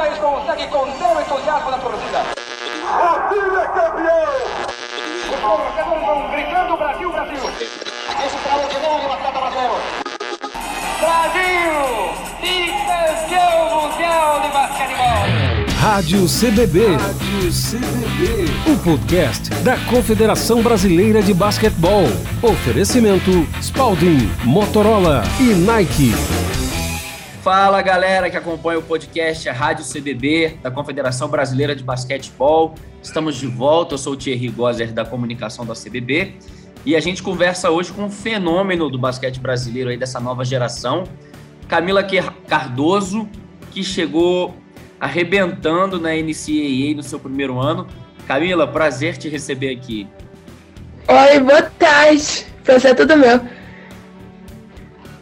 Jamais consegue conter o entusiasmo da torcida. O time é campeão! Os torcedores vão gritando Brasil, Brasil. Extraordinário atleta brasileiro. Brasil! Bicampeão mundial de basquetebol. Rádio CBB. Rádio CBB. O podcast da Confederação Brasileira de Basquetebol. Oferecimento Spalding, Motorola e Nike. Fala galera que acompanha o podcast Rádio CBB da Confederação Brasileira de Basquetebol. Estamos de volta. Eu sou o Thierry Gozer da comunicação da CBB e a gente conversa hoje com um fenômeno do basquete brasileiro aí dessa nova geração, Camila Cardoso, que chegou arrebentando na NCAA no seu primeiro ano. Camila, prazer te receber aqui. Oi, boa tarde. Prazer é tudo meu.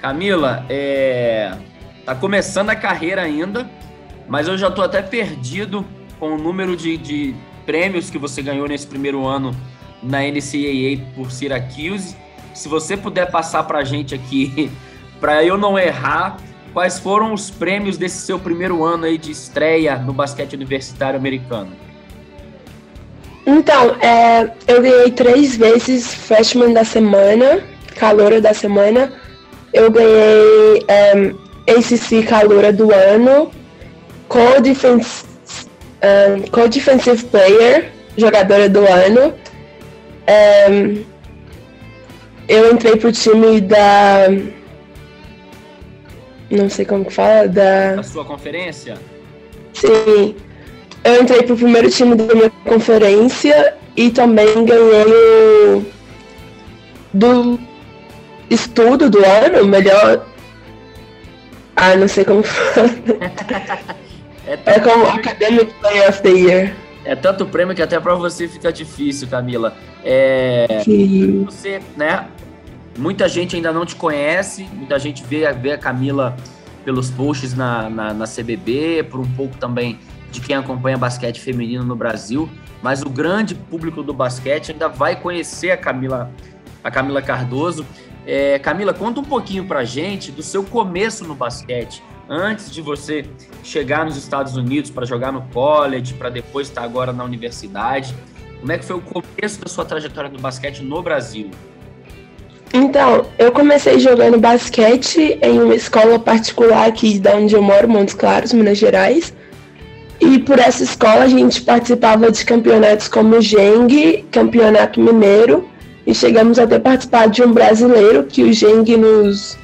Camila, é... tá começando a carreira ainda, mas eu já tô até perdido com o número de, de prêmios que você ganhou nesse primeiro ano na NCAA por Syracuse. Se você puder passar para a gente aqui, para eu não errar, quais foram os prêmios desse seu primeiro ano aí de estreia no basquete universitário americano? Então, é, eu ganhei três vezes Freshman da Semana, Caloura da Semana. Eu ganhei um, ACC Caloura do Ano, Co-Defensive um, Co Player, Jogadora do Ano. Um, eu entrei pro time da não sei como que fala, da... Da sua conferência? Sim. Eu entrei pro primeiro time da minha conferência e também ganhei o... do estudo do ano, melhor... Ah, não sei como fala. é, é como Academic Player of the Year. É tanto prêmio que até para você fica difícil, Camila. É. Você, né, Muita gente ainda não te conhece, muita gente vê, vê a Camila pelos posts na, na, na CBB, por um pouco também de quem acompanha basquete feminino no Brasil, mas o grande público do basquete ainda vai conhecer a Camila, a Camila Cardoso. É, Camila, conta um pouquinho pra gente do seu começo no basquete, antes de você chegar nos Estados Unidos para jogar no college, para depois estar agora na universidade. Como é que foi o começo da sua trajetória no basquete no Brasil? Então, eu comecei jogando basquete em uma escola particular aqui da onde eu moro, Montes Claros, Minas Gerais. E por essa escola a gente participava de campeonatos como o Geng, Campeonato Mineiro, e chegamos até participar de um brasileiro que o Geng nos.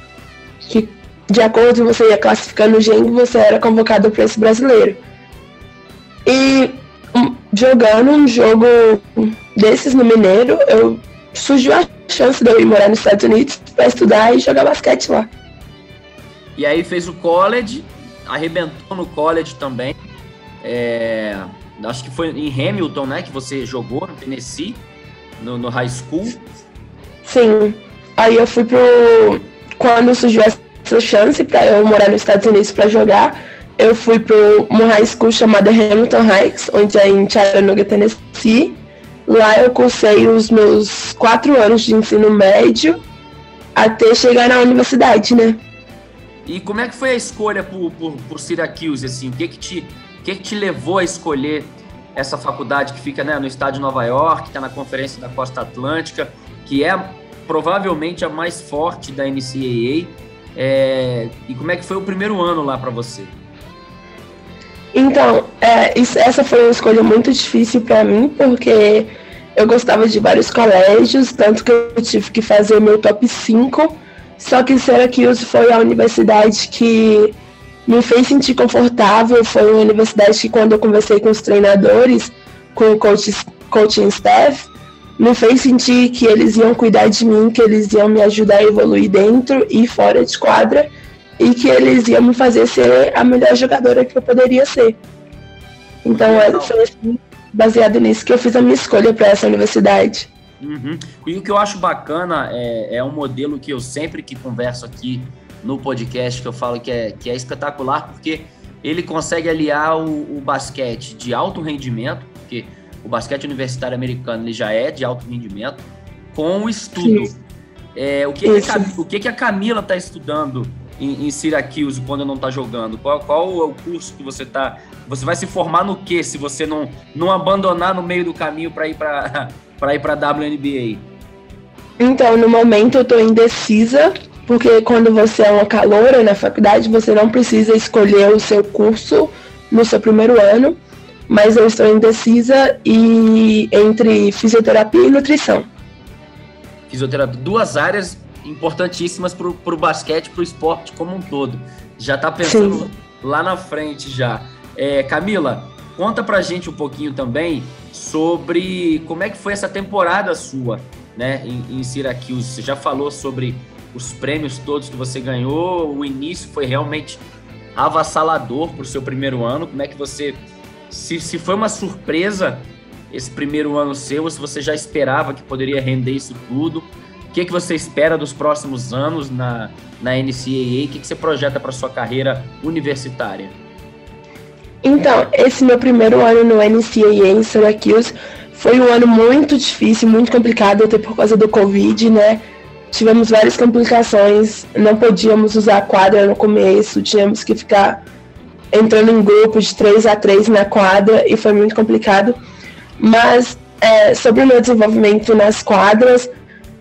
que de acordo com você ia classificando o Geng, você era convocado para esse brasileiro. E um, jogando um jogo desses no Mineiro, eu surgiu a chance de eu ir morar nos Estados Unidos para estudar e jogar basquete lá. E aí fez o college, arrebentou no college também. É, acho que foi em Hamilton, né, que você jogou no Tennessee, no, no high school. Sim. Aí eu fui pro quando surgiu essa chance para eu morar nos Estados Unidos para jogar, eu fui pro uma high school chamada Hamilton Heights, onde é em Chattanooga, Tennessee. Lá eu cursei os meus quatro anos de ensino médio até chegar na universidade, né? E como é que foi a escolha por, por, por Syracuse, assim? O que que te, o que que te levou a escolher essa faculdade que fica né, no estado de Nova York, está na Conferência da Costa Atlântica, que é provavelmente a mais forte da NCAA. É, e como é que foi o primeiro ano lá para você? Então, é, isso, essa foi uma escolha muito difícil para mim, porque eu gostava de vários colégios, tanto que eu tive que fazer o meu top 5. Só que Syracuse foi a universidade que me fez sentir confortável. Foi uma universidade que, quando eu conversei com os treinadores, com o coach, coaching staff, me fez sentir que eles iam cuidar de mim, que eles iam me ajudar a evoluir dentro e fora de quadra e que eles iam me fazer ser a melhor jogadora que eu poderia ser. Então, foi assim, baseado nisso que eu fiz a minha escolha para essa universidade. Uhum. E o que eu acho bacana é, é um modelo que eu sempre que converso aqui no podcast, que eu falo que é, que é espetacular, porque ele consegue aliar o, o basquete de alto rendimento, porque o basquete universitário americano ele já é de alto rendimento, com o estudo. É, o que, que a, o que, que a Camila está estudando em, em Syracuse quando não está jogando? Qual, qual é o curso que você está? Você vai se formar no que se você não, não abandonar no meio do caminho para ir para para ir para WNBA? Então, no momento eu estou indecisa, porque quando você é uma caloura na faculdade, você não precisa escolher o seu curso no seu primeiro ano, mas eu estou indecisa e entre fisioterapia e nutrição. Fisioterapia, duas áreas importantíssimas para o basquete, para o esporte como um todo. Já está pensando Sim. lá na frente já. É, Camila, conta para gente um pouquinho também sobre como é que foi essa temporada sua, né, em, em Syracuse. Você já falou sobre os prêmios todos que você ganhou, o início foi realmente avassalador para o seu primeiro ano. Como é que você, se, se foi uma surpresa esse primeiro ano seu, se você já esperava que poderia render isso tudo? O que, que você espera dos próximos anos na, na NCAA? O que, que você projeta para sua carreira universitária? Então, esse meu primeiro ano no NCAA em Syracuse foi um ano muito difícil, muito complicado, até por causa do Covid, né? Tivemos várias complicações, não podíamos usar quadra no começo, tínhamos que ficar entrando em grupos de 3 a 3 na quadra e foi muito complicado. Mas é, sobre o meu desenvolvimento nas quadras,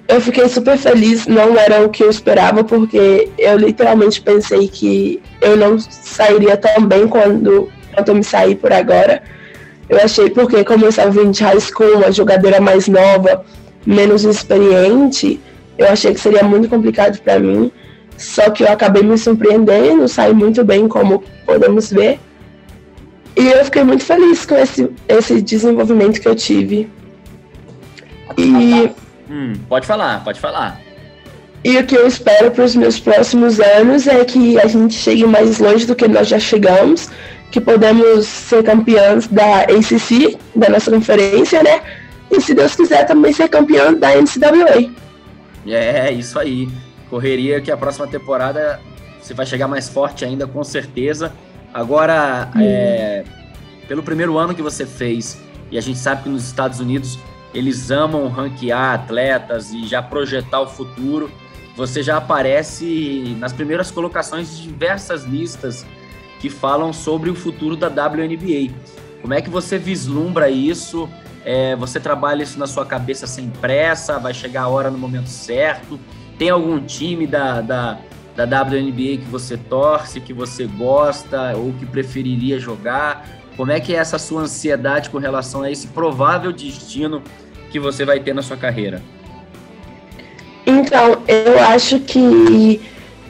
eu fiquei super feliz, não era o que eu esperava, porque eu literalmente pensei que eu não sairia tão bem quando, quando eu me saí por agora. Eu achei porque como eu estava vindo de high school, uma jogadora mais nova, menos experiente, eu achei que seria muito complicado para mim. Só que eu acabei me surpreendendo, saí muito bem, como podemos ver. E eu fiquei muito feliz com esse, esse desenvolvimento que eu tive. E Hum, pode falar, pode falar. E o que eu espero para os meus próximos anos é que a gente chegue mais longe do que nós já chegamos, que podemos ser campeãs da ACC, da nossa conferência, né? E se Deus quiser também ser campeão da NCAA. É, isso aí. Correria que a próxima temporada você vai chegar mais forte ainda, com certeza. Agora, hum. é, pelo primeiro ano que você fez, e a gente sabe que nos Estados Unidos eles amam ranquear atletas e já projetar o futuro. Você já aparece nas primeiras colocações de diversas listas que falam sobre o futuro da WNBA. Como é que você vislumbra isso? É, você trabalha isso na sua cabeça sem pressa? Vai chegar a hora no momento certo? Tem algum time da, da, da WNBA que você torce, que você gosta ou que preferiria jogar? Como é que é essa sua ansiedade com relação a esse provável destino que você vai ter na sua carreira? Então, eu acho que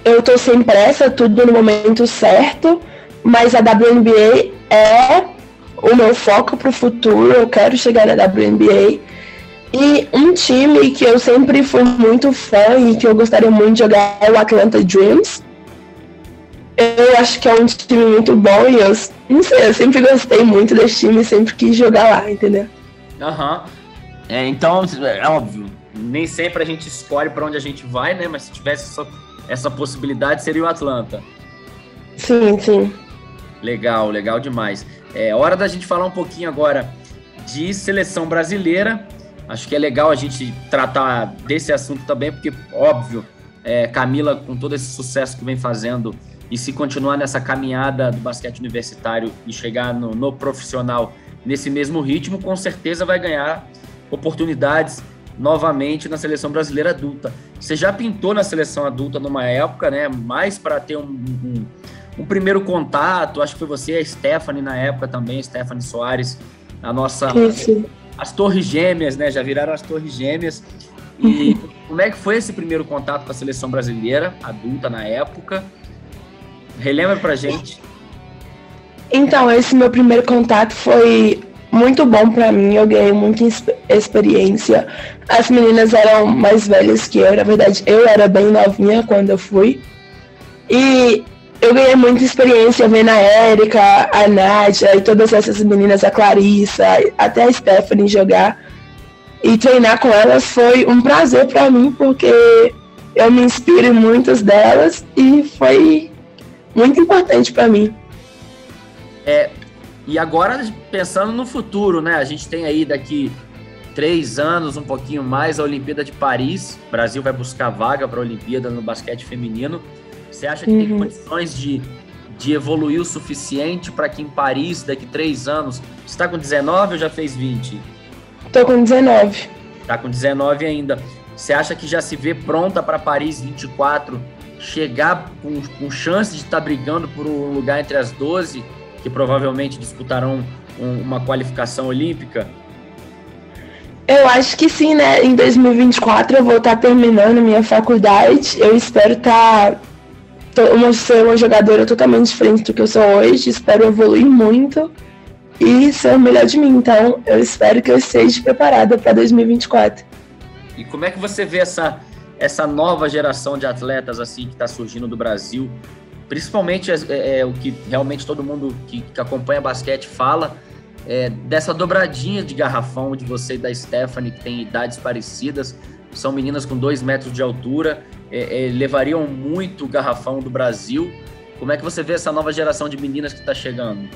eu tô sem pressa, tudo no momento certo, mas a WNBA é o meu foco para o futuro, eu quero chegar na WNBA. E um time que eu sempre fui muito fã e que eu gostaria muito de jogar é o Atlanta Dreams. Eu acho que é um time muito bom e eu não sei, eu sempre gostei muito desse time e sempre quis jogar lá, entendeu? Aham. Uhum. É, então, é óbvio, nem sempre a gente escolhe para onde a gente vai, né? Mas se tivesse essa, essa possibilidade, seria o Atlanta. Sim, sim. Legal, legal demais. É hora da gente falar um pouquinho agora de seleção brasileira. Acho que é legal a gente tratar desse assunto também, porque, óbvio, é, Camila, com todo esse sucesso que vem fazendo, e se continuar nessa caminhada do basquete universitário e chegar no, no profissional nesse mesmo ritmo, com certeza vai ganhar oportunidades novamente na seleção brasileira adulta. Você já pintou na seleção adulta numa época, né? Mais para ter um, um, um, primeiro contato. Acho que foi você, a Stephanie na época também, Stephanie Soares, a nossa. Isso. As Torres Gêmeas, né? Já viraram as Torres Gêmeas. E como é que foi esse primeiro contato com a seleção brasileira adulta na época? Relembra pra gente. Então, esse meu primeiro contato foi muito bom para mim, eu ganhei muita experiência. As meninas eram mais velhas que eu, na verdade, eu era bem novinha quando eu fui. E eu ganhei muita experiência vendo a Érica, a Nádia e todas essas meninas, a Clarissa, até a Stephanie jogar. E treinar com elas foi um prazer para mim, porque eu me inspiro em muitas delas e foi muito importante para mim. É, e agora, pensando no futuro, né? A gente tem aí daqui três anos, um pouquinho mais, a Olimpíada de Paris. O Brasil vai buscar vaga para a Olimpíada no basquete feminino. Você acha que uhum. tem condições de, de evoluir o suficiente para que em Paris, daqui três anos, você está com 19 ou já fez 20? Tô com 19. Tá com 19 ainda. Você acha que já se vê pronta para Paris 24 chegar com, com chance de estar tá brigando por um lugar entre as 12 que provavelmente disputarão um, uma qualificação olímpica? Eu acho que sim, né? Em 2024 eu vou estar tá terminando minha faculdade. Eu espero estar tá, uma, ser uma jogadora totalmente diferente do que eu sou hoje. Espero evoluir muito e ser o melhor de mim. Então, eu espero que eu esteja preparada para 2024. E como é que você vê essa, essa nova geração de atletas assim que está surgindo do Brasil? Principalmente é, é, é, o que realmente todo mundo que, que acompanha basquete fala, é, dessa dobradinha de garrafão de você e da Stephanie, que tem idades parecidas, são meninas com dois metros de altura, é, é, levariam muito o garrafão do Brasil. Como é que você vê essa nova geração de meninas que está chegando?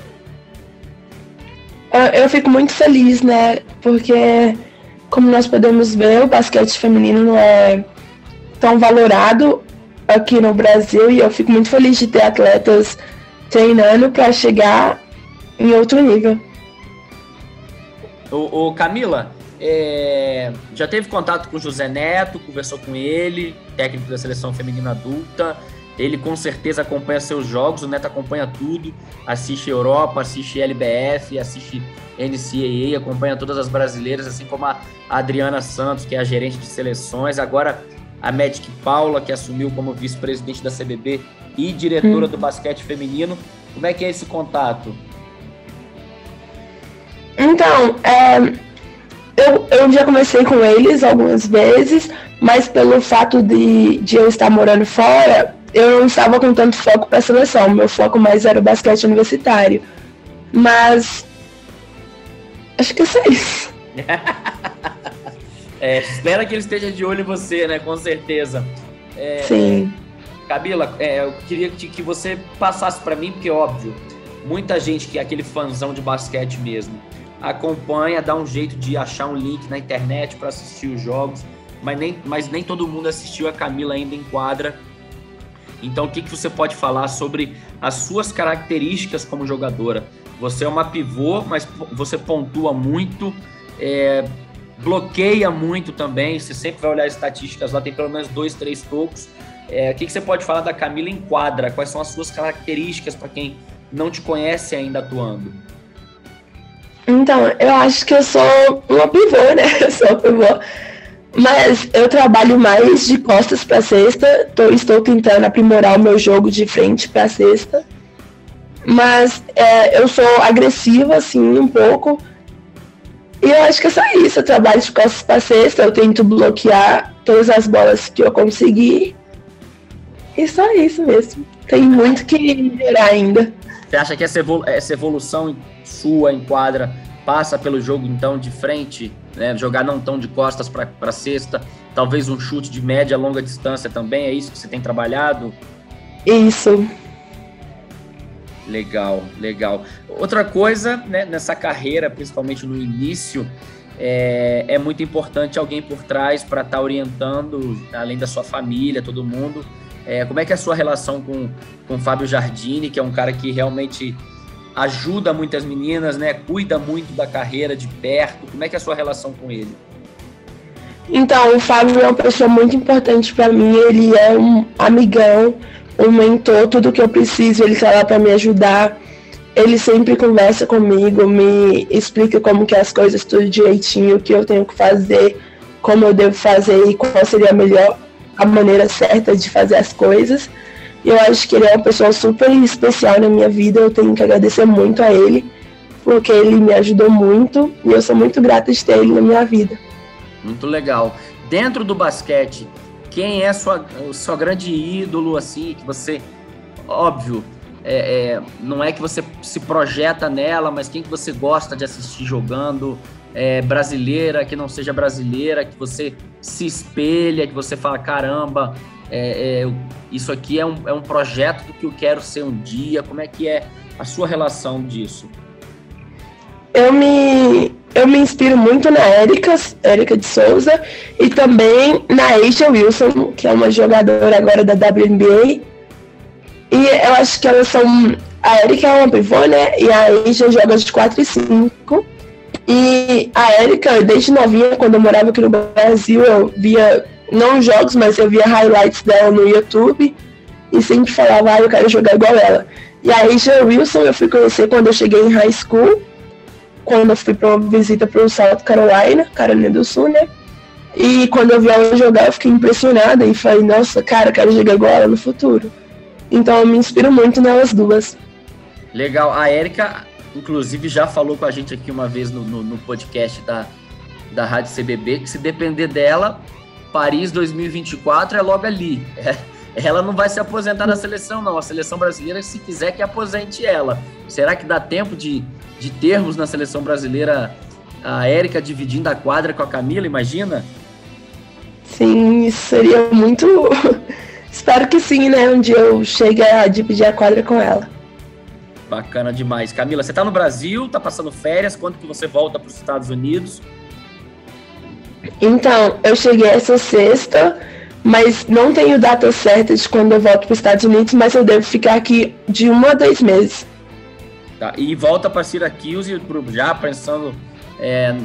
Eu fico muito feliz, né? Porque, como nós podemos ver, o basquete feminino não é tão valorado aqui no Brasil e eu fico muito feliz de ter atletas treinando para chegar em outro nível. O, o Camila, é, já teve contato com o José Neto, conversou com ele, técnico da seleção feminina adulta. Ele com certeza acompanha seus jogos, o Neto acompanha tudo, assiste Europa, assiste LBF, assiste NCAA, acompanha todas as brasileiras, assim como a Adriana Santos, que é a gerente de seleções. Agora a Magic Paula, que assumiu como vice-presidente da CBB e diretora hum. do basquete feminino. Como é que é esse contato? Então, é, eu, eu já conversei com eles algumas vezes, mas pelo fato de, de eu estar morando fora, eu não estava com tanto foco para a seleção. Meu foco mais era o basquete universitário. Mas acho que é só isso. É, espera que ele esteja de olho em você, né? Com certeza. É, Sim. Camila, é, eu queria que, que você passasse para mim, porque óbvio, muita gente que é aquele fãzão de basquete mesmo acompanha, dá um jeito de achar um link na internet para assistir os jogos, mas nem, mas nem todo mundo assistiu a Camila ainda em quadra. Então, o que, que você pode falar sobre as suas características como jogadora? Você é uma pivô, mas você pontua muito. É, bloqueia muito também. Você sempre vai olhar as estatísticas lá, tem pelo menos dois, três tocos. É, o que, que você pode falar da Camila em quadra? Quais são as suas características para quem não te conhece ainda atuando? Então, eu acho que eu sou uma pivô, né? Eu sou pivô. Mas eu trabalho mais de costas para cesta. Tô, estou tentando aprimorar o meu jogo de frente para cesta. Mas é, eu sou agressiva, assim, um pouco. E eu acho que é só isso. Eu trabalho de costas para cesta, eu tento bloquear todas as bolas que eu conseguir. E só isso mesmo. Tem muito que melhorar ainda. Você acha que essa, evolu essa evolução sua em quadra passa pelo jogo então de frente, né? jogar não tão de costas para cesta, talvez um chute de média longa distância também, é isso que você tem trabalhado? Isso. Legal, legal. Outra coisa, né, nessa carreira, principalmente no início, é, é muito importante alguém por trás para estar tá orientando, além da sua família, todo mundo. É, como é que é a sua relação com, com o Fábio Jardini, que é um cara que realmente ajuda muitas meninas, né? Cuida muito da carreira de perto. Como é que é a sua relação com ele? Então, o Fábio é uma pessoa muito importante para mim. Ele é um amigão, um mentor, tudo que eu preciso, ele está lá para me ajudar. Ele sempre conversa comigo, me explica como que é as coisas tudo direitinho, o que eu tenho que fazer, como eu devo fazer e qual seria a melhor a maneira certa de fazer as coisas. Eu acho que ele é uma pessoa super especial na minha vida, eu tenho que agradecer muito a ele, porque ele me ajudou muito e eu sou muito grata de ter ele na minha vida. Muito legal. Dentro do basquete, quem é sua, o seu grande ídolo, assim, que você, óbvio, é, é, não é que você se projeta nela, mas quem que você gosta de assistir jogando, é, brasileira, que não seja brasileira, que você se espelha, que você fala, caramba, é, é, isso aqui é um, é um projeto do que eu quero ser um dia, como é que é a sua relação disso? Eu me, eu me inspiro muito na Érica, Érica de Souza, e também na Aisha Wilson, que é uma jogadora agora da WNBA. E eu acho que elas são. A Erika é uma pivô, né? E a Asia joga de 4 e 5. E a Erika, desde novinha, quando eu morava aqui no Brasil, eu via, não jogos, mas eu via highlights dela no YouTube. E sempre falava, ah, eu quero jogar igual ela. E a Asia Wilson eu fui conhecer quando eu cheguei em high school. Quando eu fui para uma visita para o South Carolina, Carolina do Sul, né? E quando eu vi ela jogar, eu fiquei impressionada e falei, nossa, cara, quero jogar igual ela no futuro. Então eu me inspiro muito nelas duas. Legal. A Érica, inclusive, já falou com a gente aqui uma vez no, no, no podcast da, da Rádio CBB que se depender dela, Paris 2024 é logo ali. É, ela não vai se aposentar na seleção, não. A seleção brasileira, se quiser que aposente ela. Será que dá tempo de, de termos na seleção brasileira a Érica dividindo a quadra com a Camila? Imagina? Sim, isso seria muito. Espero que sim, né? Um dia eu chegue a dividir a quadra com ela. Bacana demais. Camila, você tá no Brasil, tá passando férias, quando que você volta para os Estados Unidos? Então, eu cheguei essa sexta, mas não tenho data certa de quando eu volto para os Estados Unidos, mas eu devo ficar aqui de um a dois meses. Tá, e volta para Syracuse já pensando, é,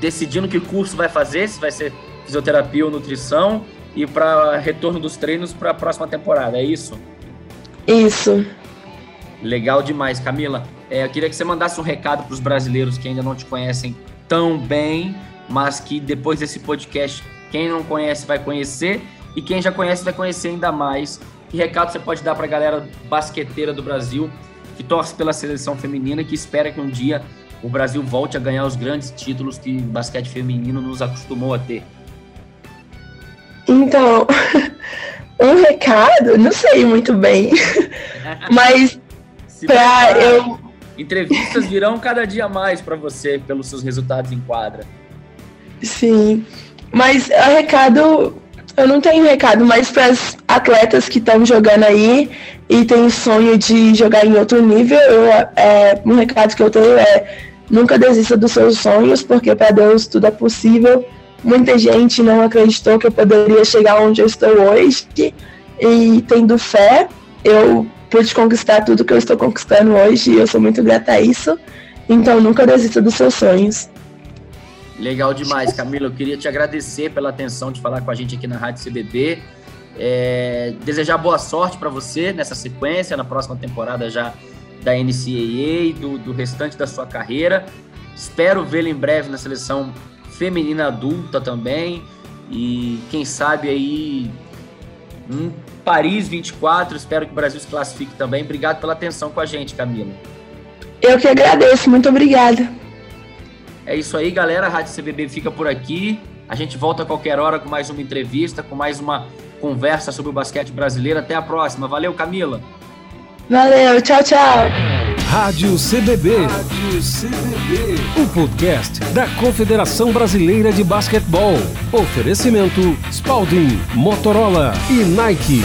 decidindo que curso vai fazer, se vai ser fisioterapia ou nutrição e para retorno dos treinos para a próxima temporada, é isso? Isso. Legal demais, Camila. É, eu queria que você mandasse um recado para os brasileiros que ainda não te conhecem tão bem, mas que depois desse podcast, quem não conhece vai conhecer e quem já conhece vai conhecer ainda mais. Que recado você pode dar para a galera basqueteira do Brasil que torce pela seleção feminina e que espera que um dia o Brasil volte a ganhar os grandes títulos que o basquete feminino nos acostumou a ter? Então, um recado, não sei muito bem, mas para eu entrevistas virão cada dia mais para você pelos seus resultados em quadra. Sim, mas o recado eu não tenho recado, mas para as atletas que estão jogando aí e têm sonho de jogar em outro nível, eu, é, um recado que eu tenho é nunca desista dos seus sonhos, porque para Deus tudo é possível. Muita gente não acreditou que eu poderia chegar onde eu estou hoje e tendo fé, eu pude conquistar tudo que eu estou conquistando hoje e eu sou muito grata a isso. Então nunca desista dos seus sonhos. Legal demais, Camila. Eu queria te agradecer pela atenção de falar com a gente aqui na Rádio CBB. É, desejar boa sorte para você nessa sequência, na próxima temporada já da NCAA e do, do restante da sua carreira. Espero vê-lo em breve na seleção feminina adulta também. E quem sabe aí em Paris 24, espero que o Brasil se classifique também. Obrigado pela atenção com a gente, Camila. Eu que agradeço, muito obrigada. É isso aí, galera. A Rádio CBB fica por aqui. A gente volta a qualquer hora com mais uma entrevista, com mais uma conversa sobre o basquete brasileiro. Até a próxima. Valeu, Camila. Valeu, tchau, tchau. Rádio CBB. Rádio CBB. O podcast da Confederação Brasileira de Basquetebol. Oferecimento Spalding, Motorola e Nike.